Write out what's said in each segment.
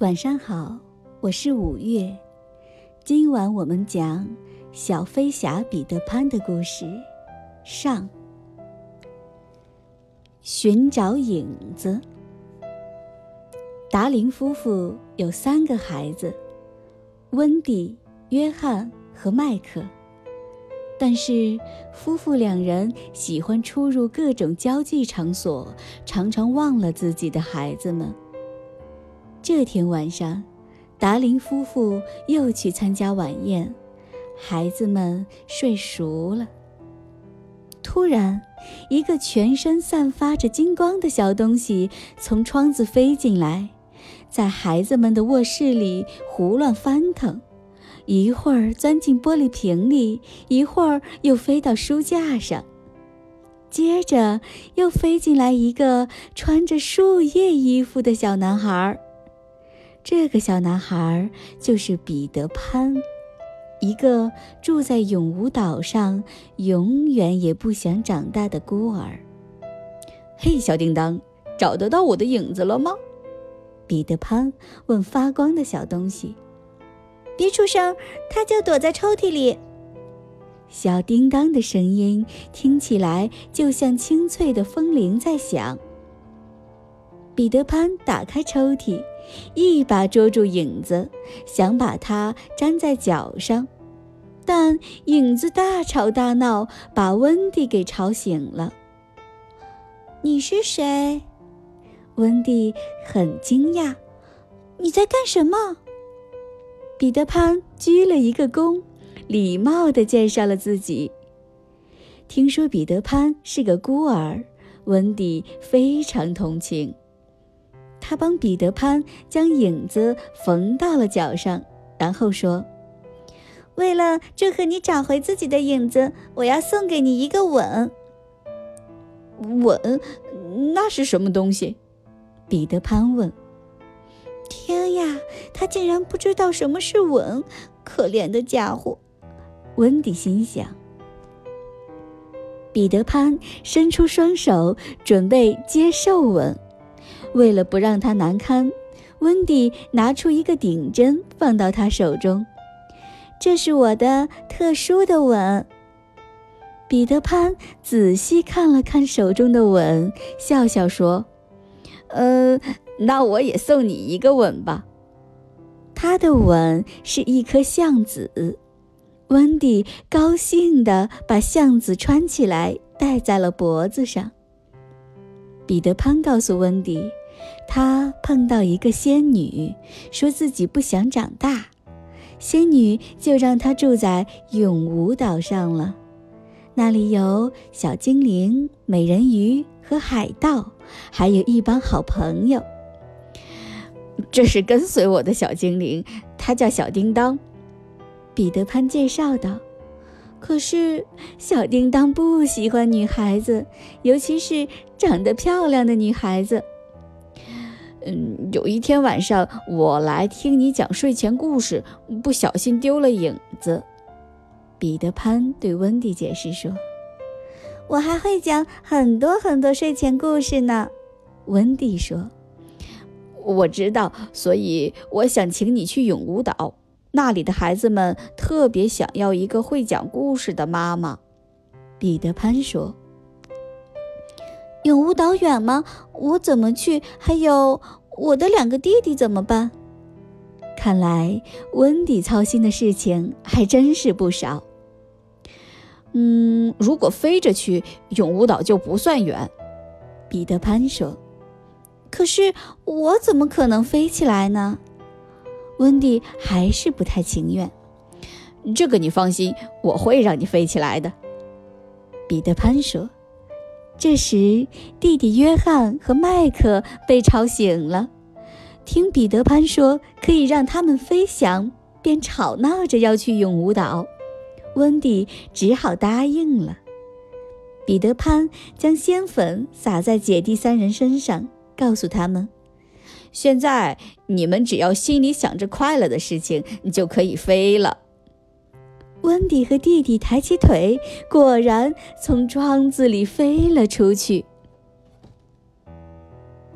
晚上好，我是五月。今晚我们讲小飞侠彼得潘的故事。上，寻找影子。达林夫妇有三个孩子：温蒂、约翰和麦克。但是夫妇两人喜欢出入各种交际场所，常常忘了自己的孩子们。这天晚上，达林夫妇又去参加晚宴，孩子们睡熟了。突然，一个全身散发着金光的小东西从窗子飞进来，在孩子们的卧室里胡乱翻腾，一会儿钻进玻璃瓶里，一会儿又飞到书架上，接着又飞进来一个穿着树叶衣服的小男孩。这个小男孩就是彼得潘，一个住在永无岛上、永远也不想长大的孤儿。嘿，小叮当，找得到我的影子了吗？彼得潘问发光的小东西。别出声，他就躲在抽屉里。小叮当的声音听起来就像清脆的风铃在响。彼得潘打开抽屉。一把捉住影子，想把它粘在脚上，但影子大吵大闹，把温蒂给吵醒了。你是谁？温蒂很惊讶。你在干什么？彼得潘鞠了一个躬，礼貌地介绍了自己。听说彼得潘是个孤儿，温蒂非常同情。他帮彼得潘将影子缝到了脚上，然后说：“为了祝贺你找回自己的影子，我要送给你一个吻。”吻？那是什么东西？彼得潘问。“天呀，他竟然不知道什么是吻！可怜的家伙。”温迪心想。彼得潘伸出双手，准备接受吻。为了不让他难堪，温迪拿出一个顶针放到他手中。这是我的特殊的吻。彼得潘仔细看了看手中的吻，笑笑说：“呃，那我也送你一个吻吧。”他的吻是一颗橡子。温迪高兴地把橡子穿起来，戴在了脖子上。彼得潘告诉温迪，他碰到一个仙女，说自己不想长大，仙女就让他住在永无岛上了。那里有小精灵、美人鱼和海盗，还有一帮好朋友。这是跟随我的小精灵，他叫小叮当。彼得潘介绍道。可是，小叮当不喜欢女孩子，尤其是长得漂亮的女孩子。嗯，有一天晚上，我来听你讲睡前故事，不小心丢了影子。彼得潘对温迪解释说：“我还会讲很多很多睡前故事呢。”温迪说：“我知道，所以我想请你去永无岛。”那里的孩子们特别想要一个会讲故事的妈妈，彼得潘说：“永无岛远吗？我怎么去？还有我的两个弟弟怎么办？”看来温迪操心的事情还真是不少。嗯，如果飞着去永无岛就不算远，彼得潘说：“可是我怎么可能飞起来呢？”温迪还是不太情愿。这个你放心，我会让你飞起来的。”彼得潘说。这时，弟弟约翰和麦克被吵醒了，听彼得潘说可以让他们飞翔，便吵闹着要去永无岛。温蒂只好答应了。彼得潘将仙粉撒在姐弟三人身上，告诉他们。现在你们只要心里想着快乐的事情，你就可以飞了。温迪和弟弟抬起腿，果然从窗子里飞了出去。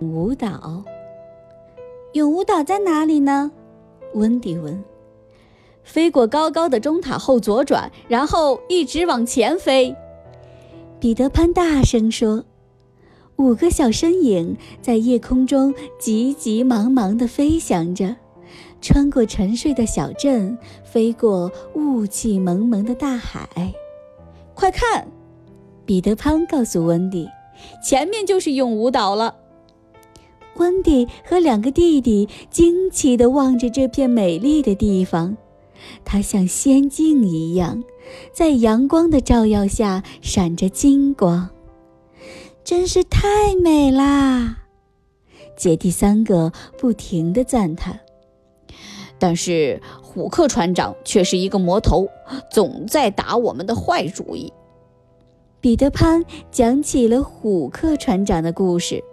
舞蹈，永舞岛在哪里呢？温迪问。飞过高高的钟塔后左转，然后一直往前飞。彼得潘大声说。五个小身影在夜空中急急忙忙地飞翔着，穿过沉睡的小镇，飞过雾气蒙蒙的大海。快看！彼得潘告诉温迪：“前面就是永无岛了。”温迪和两个弟弟惊奇地望着这片美丽的地方，它像仙境一样，在阳光的照耀下闪着金光。真是太美啦！姐弟三个不停地赞叹。但是虎克船长却是一个魔头，总在打我们的坏主意。彼得潘讲起了虎克船长的故事。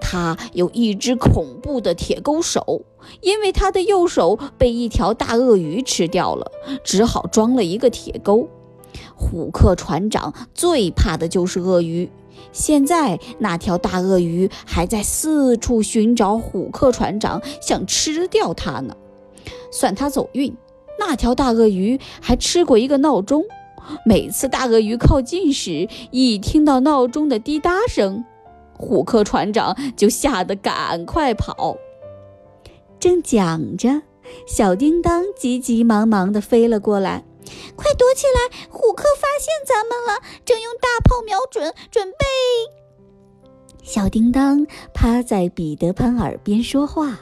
他有一只恐怖的铁钩手，因为他的右手被一条大鳄鱼吃掉了，只好装了一个铁钩。虎克船长最怕的就是鳄鱼。现在那条大鳄鱼还在四处寻找虎克船长，想吃掉他呢。算他走运，那条大鳄鱼还吃过一个闹钟。每次大鳄鱼靠近时，一听到闹钟的滴答声，虎克船长就吓得赶快跑。正讲着，小叮当急急忙忙地飞了过来。快躲起来！虎克发现咱们了，正用大炮瞄准，准备。小叮当趴在彼得潘耳边说话，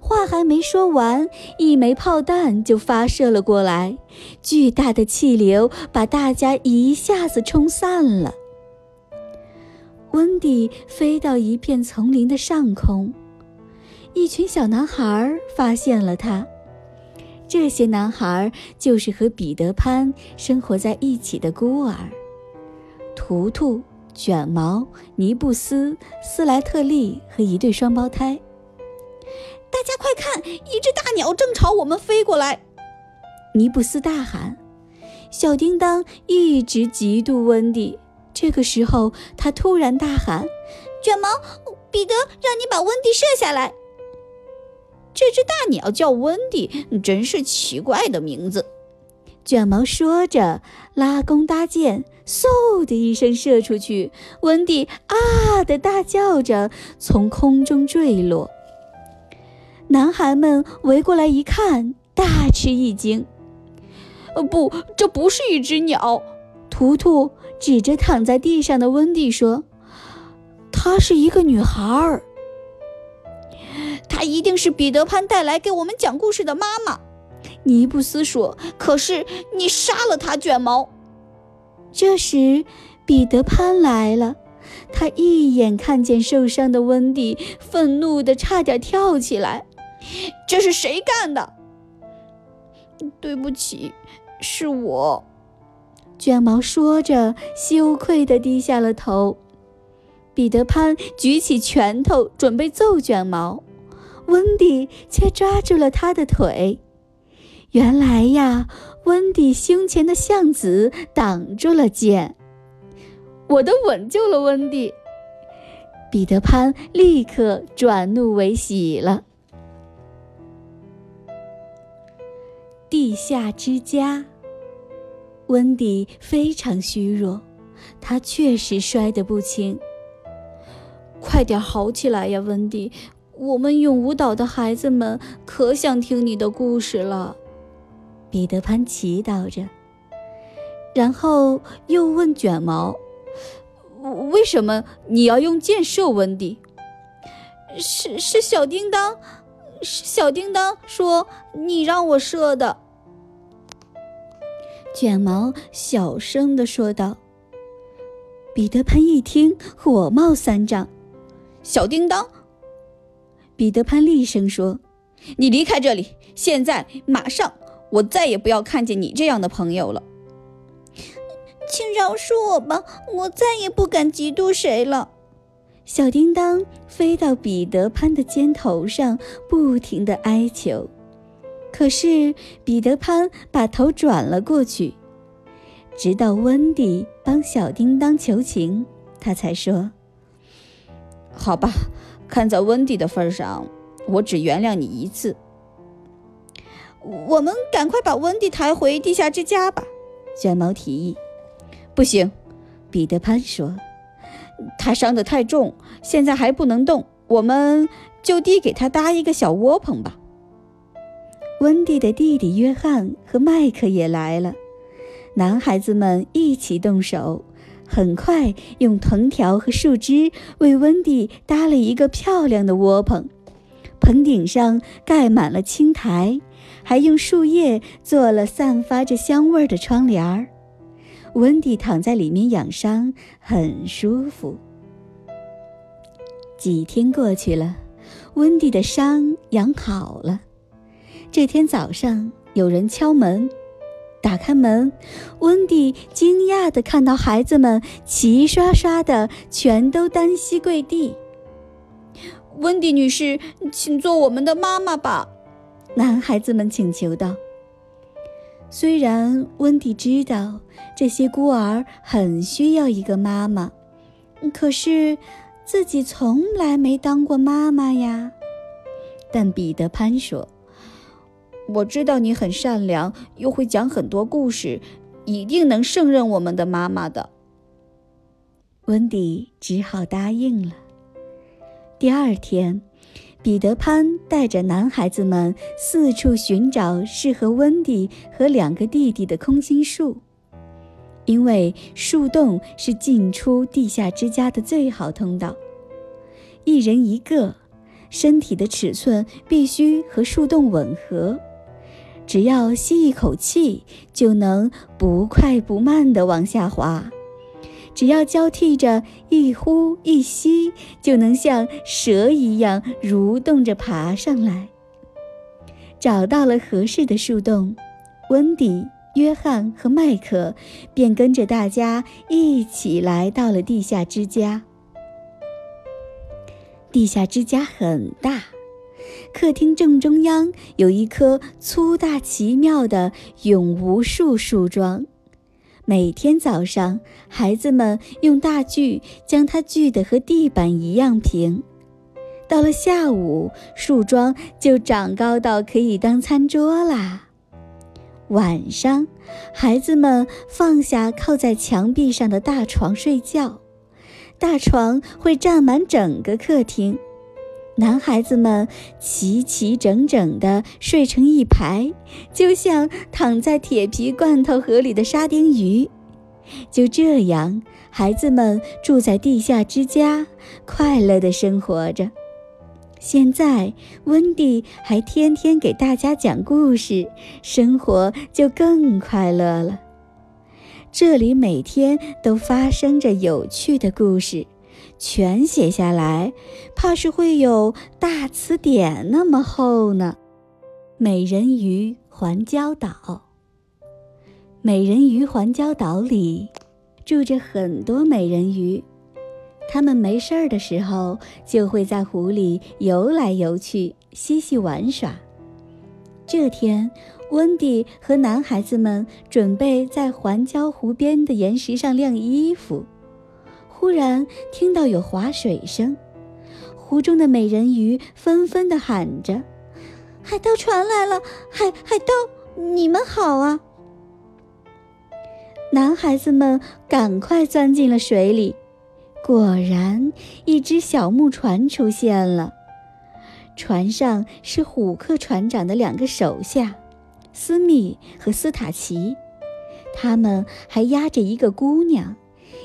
话还没说完，一枚炮弹就发射了过来，巨大的气流把大家一下子冲散了。温迪飞到一片丛林的上空，一群小男孩发现了他。这些男孩就是和彼得潘生活在一起的孤儿：图图、卷毛、尼布斯、斯莱特利和一对双胞胎。大家快看，一只大鸟正朝我们飞过来！尼布斯大喊。小叮当一直嫉妒温迪，这个时候他突然大喊：“卷毛，彼得，让你把温迪射下来！”这只大鸟叫温迪，真是奇怪的名字。卷毛说着，拉弓搭箭，嗖的一声射出去。温迪啊的大叫着，从空中坠落。男孩们围过来一看，大吃一惊。呃，不，这不是一只鸟。图图指着躺在地上的温蒂说：“她是一个女孩儿。”她一定是彼得潘带来给我们讲故事的妈妈，尼布斯说。可是你杀了她，卷毛。这时，彼得潘来了，他一眼看见受伤的温蒂，愤怒的差点跳起来。这是谁干的？对不起，是我。卷毛说着，羞愧地低下了头。彼得潘举起拳头准备揍卷毛。温迪却抓住了他的腿。原来呀，温迪胸前的橡子挡住了剑。我的吻救了温迪。彼得潘立刻转怒为喜了。地下之家。温迪非常虚弱，他确实摔得不轻。快点好起来呀，温迪！我们永舞岛的孩子们可想听你的故事了，彼得潘祈祷着，然后又问卷毛：“为什么你要用箭射温迪？”“是是小叮当，是小叮当说你让我射的。”卷毛小声地说道。彼得潘一听，火冒三丈：“小叮当！”彼得潘厉声说：“你离开这里，现在马上！我再也不要看见你这样的朋友了。请饶恕我吧，我再也不敢嫉妒谁了。”小叮当飞到彼得潘的肩头上，不停地哀求。可是彼得潘把头转了过去，直到温迪帮小叮当求情，他才说：“好吧。”看在温迪的份上，我只原谅你一次。我们赶快把温蒂抬回地下之家吧，卷毛提议。不行，彼得潘说，他伤得太重，现在还不能动。我们就地给他搭一个小窝棚吧。温蒂的弟弟约翰和麦克也来了，男孩子们一起动手，很快用藤条和树枝为温蒂搭了一个漂亮的窝棚，棚顶上盖满了青苔。还用树叶做了散发着香味的窗帘儿，温蒂躺在里面养伤，很舒服。几天过去了，温蒂的伤养好了。这天早上，有人敲门，打开门，温蒂惊讶地看到孩子们齐刷刷的全都单膝跪地。温迪女士，请做我们的妈妈吧。男孩子们请求道：“虽然温蒂知道这些孤儿很需要一个妈妈，可是自己从来没当过妈妈呀。”但彼得潘说：“我知道你很善良，又会讲很多故事，一定能胜任我们的妈妈的。”温迪只好答应了。第二天。彼得潘带着男孩子们四处寻找适合温迪和两个弟弟的空心树，因为树洞是进出地下之家的最好通道。一人一个，身体的尺寸必须和树洞吻合，只要吸一口气，就能不快不慢地往下滑。只要交替着一呼一吸，就能像蛇一样蠕动着爬上来。找到了合适的树洞，温迪、约翰和麦克便跟着大家一起来到了地下之家。地下之家很大，客厅正中央有一棵粗大奇妙的永无树树桩。每天早上，孩子们用大锯将它锯得和地板一样平。到了下午，树桩就长高到可以当餐桌啦。晚上，孩子们放下靠在墙壁上的大床睡觉，大床会占满整个客厅。男孩子们齐齐整整地睡成一排，就像躺在铁皮罐头盒里的沙丁鱼。就这样，孩子们住在地下之家，快乐地生活着。现在，温蒂还天天给大家讲故事，生活就更快乐了。这里每天都发生着有趣的故事。全写下来，怕是会有大词典那么厚呢。美人鱼环礁岛，美人鱼环礁岛里住着很多美人鱼，它们没事儿的时候就会在湖里游来游去，嬉戏玩耍。这天，温蒂和男孩子们准备在环礁湖边的岩石上晾衣服。忽然听到有划水声，湖中的美人鱼纷纷地喊着：“海盗船来了！海海盗，你们好啊！”男孩子们赶快钻进了水里，果然，一只小木船出现了。船上是虎克船长的两个手下，斯密和斯塔奇，他们还押着一个姑娘。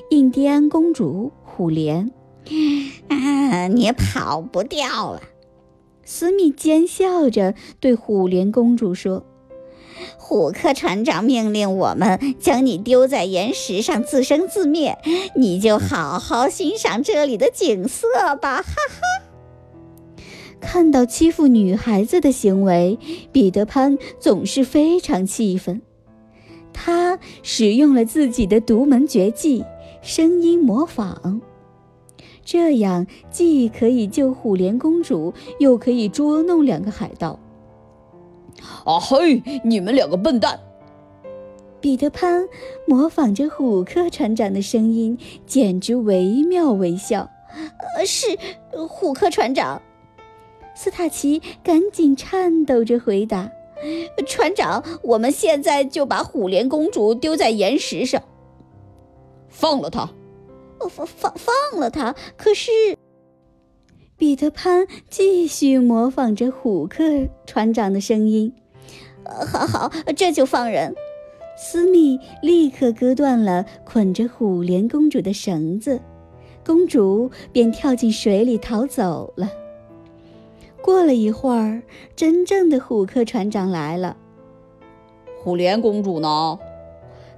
印第安公主虎莲，啊，你跑不掉了！斯密奸笑着对虎莲公主说：“虎克船长命令我们将你丢在岩石上自生自灭，你就好好欣赏这里的景色吧！”哈哈。看到欺负女孩子的行为，彼得潘总是非常气愤。他使用了自己的独门绝技。声音模仿，这样既可以救虎莲公主，又可以捉弄两个海盗。啊嘿，你们两个笨蛋！彼得潘模仿着虎克船长的声音，简直惟妙惟肖。呃，是虎克船长。斯塔奇赶紧颤抖着回答：“船长，我们现在就把虎莲公主丢在岩石上，放了她。放放放了他。可是，彼得潘继续模仿着虎克船长的声音：“好好，这就放人。”斯密立刻割断了捆着虎莲公主的绳子，公主便跳进水里逃走了。过了一会儿，真正的虎克船长来了。虎莲公主呢？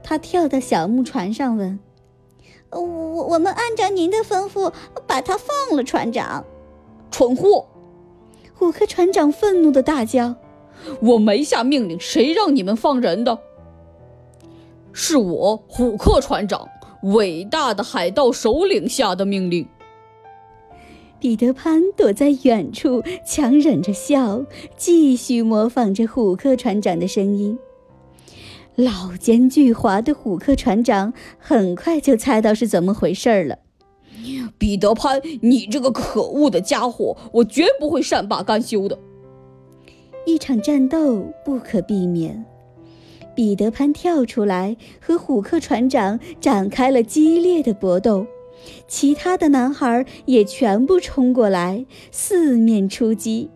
他跳到小木船上问：“我我们按照您的吩咐把他放了，船长。”蠢货！虎克船长愤怒的大叫：“我没下命令，谁让你们放人的？”是我虎克船长伟大的海盗首领下的命令。彼得潘躲在远处，强忍着笑，继续模仿着虎克船长的声音。老奸巨猾的虎克船长很快就猜到是怎么回事了。彼得潘，你这个可恶的家伙，我绝不会善罢甘休的。一场战斗不可避免。彼得潘跳出来，和虎克船长展开了激烈的搏斗。其他的男孩也全部冲过来，四面出击，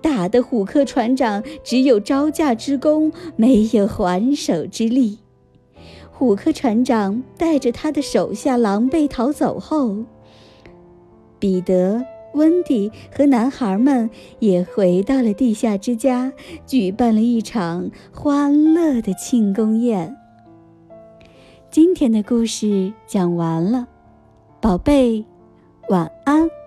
打得虎克船长只有招架之功，没有还手之力。虎克船长带着他的手下狼狈逃走后，彼得。温迪和男孩们也回到了地下之家，举办了一场欢乐的庆功宴。今天的故事讲完了，宝贝，晚安。